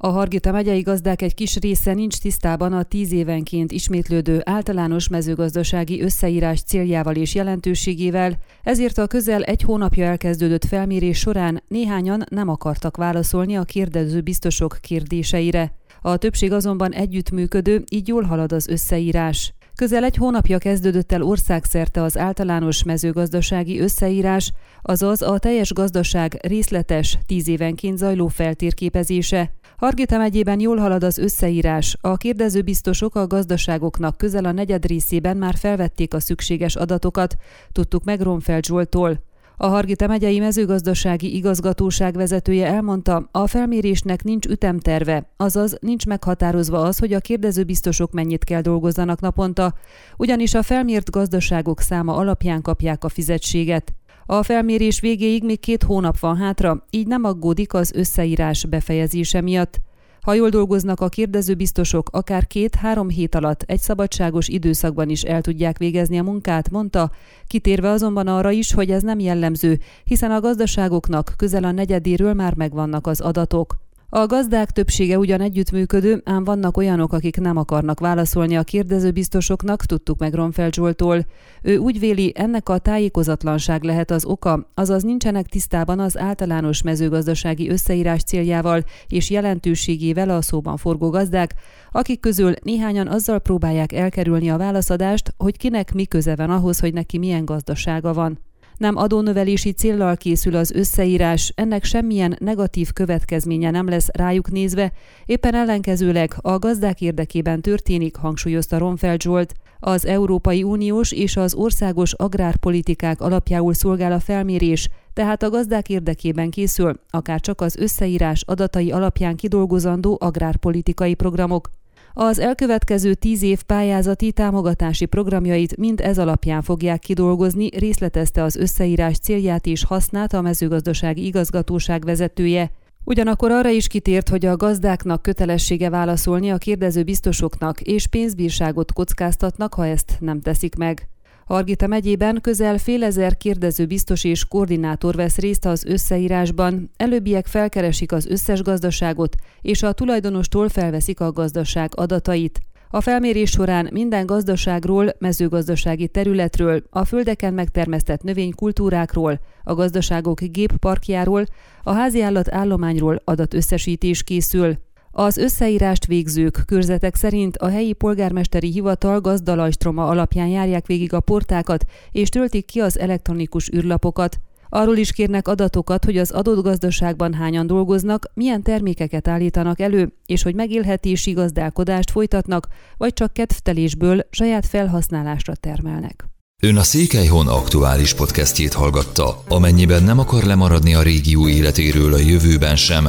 A Hargita megyei gazdák egy kis része nincs tisztában a tíz évenként ismétlődő általános mezőgazdasági összeírás céljával és jelentőségével, ezért a közel egy hónapja elkezdődött felmérés során néhányan nem akartak válaszolni a kérdező biztosok kérdéseire. A többség azonban együttműködő, így jól halad az összeírás. Közel egy hónapja kezdődött el országszerte az általános mezőgazdasági összeírás, azaz a teljes gazdaság részletes, tíz évenként zajló feltérképezése. Hargita megyében jól halad az összeírás. A kérdező biztosok a gazdaságoknak közel a negyed részében már felvették a szükséges adatokat, tudtuk meg Ronfeld Zsoltól. A Hargita megyei mezőgazdasági igazgatóság vezetője elmondta, a felmérésnek nincs ütemterve, azaz nincs meghatározva az, hogy a kérdező biztosok mennyit kell dolgozzanak naponta, ugyanis a felmért gazdaságok száma alapján kapják a fizetséget. A felmérés végéig még két hónap van hátra, így nem aggódik az összeírás befejezése miatt. Ha jól dolgoznak a kérdezőbiztosok, akár két-három hét alatt egy szabadságos időszakban is el tudják végezni a munkát, mondta, kitérve azonban arra is, hogy ez nem jellemző, hiszen a gazdaságoknak közel a negyedéről már megvannak az adatok. A gazdák többsége ugyan együttműködő, ám vannak olyanok, akik nem akarnak válaszolni a kérdezőbiztosoknak, tudtuk meg Ronfeld Zsoltól. Ő úgy véli, ennek a tájékozatlanság lehet az oka, azaz nincsenek tisztában az általános mezőgazdasági összeírás céljával és jelentőségével a szóban forgó gazdák, akik közül néhányan azzal próbálják elkerülni a válaszadást, hogy kinek mi köze van ahhoz, hogy neki milyen gazdasága van nem adónövelési céllal készül az összeírás, ennek semmilyen negatív következménye nem lesz rájuk nézve, éppen ellenkezőleg a gazdák érdekében történik, hangsúlyozta Ronfeld Zsolt. Az Európai Uniós és az országos agrárpolitikák alapjául szolgál a felmérés, tehát a gazdák érdekében készül, akár csak az összeírás adatai alapján kidolgozandó agrárpolitikai programok. Az elkövetkező tíz év pályázati támogatási programjait mind ez alapján fogják kidolgozni, részletezte az összeírás célját és hasznát a mezőgazdasági igazgatóság vezetője. Ugyanakkor arra is kitért, hogy a gazdáknak kötelessége válaszolni a kérdező biztosoknak, és pénzbírságot kockáztatnak, ha ezt nem teszik meg. Hargita megyében közel fél ezer kérdező biztos és koordinátor vesz részt az összeírásban, előbbiek felkeresik az összes gazdaságot, és a tulajdonostól felveszik a gazdaság adatait. A felmérés során minden gazdaságról, mezőgazdasági területről, a földeken megtermesztett növénykultúrákról, a gazdaságok gépparkjáról, a háziállat állományról adatösszesítés készül. Az összeírást végzők körzetek szerint a helyi polgármesteri hivatal gazdalajstroma alapján járják végig a portákat és töltik ki az elektronikus űrlapokat. Arról is kérnek adatokat, hogy az adott gazdaságban hányan dolgoznak, milyen termékeket állítanak elő, és hogy megélhetési gazdálkodást folytatnak, vagy csak kedvtelésből saját felhasználásra termelnek. Ön a Székelyhon aktuális podcastjét hallgatta. Amennyiben nem akar lemaradni a régió életéről a jövőben sem,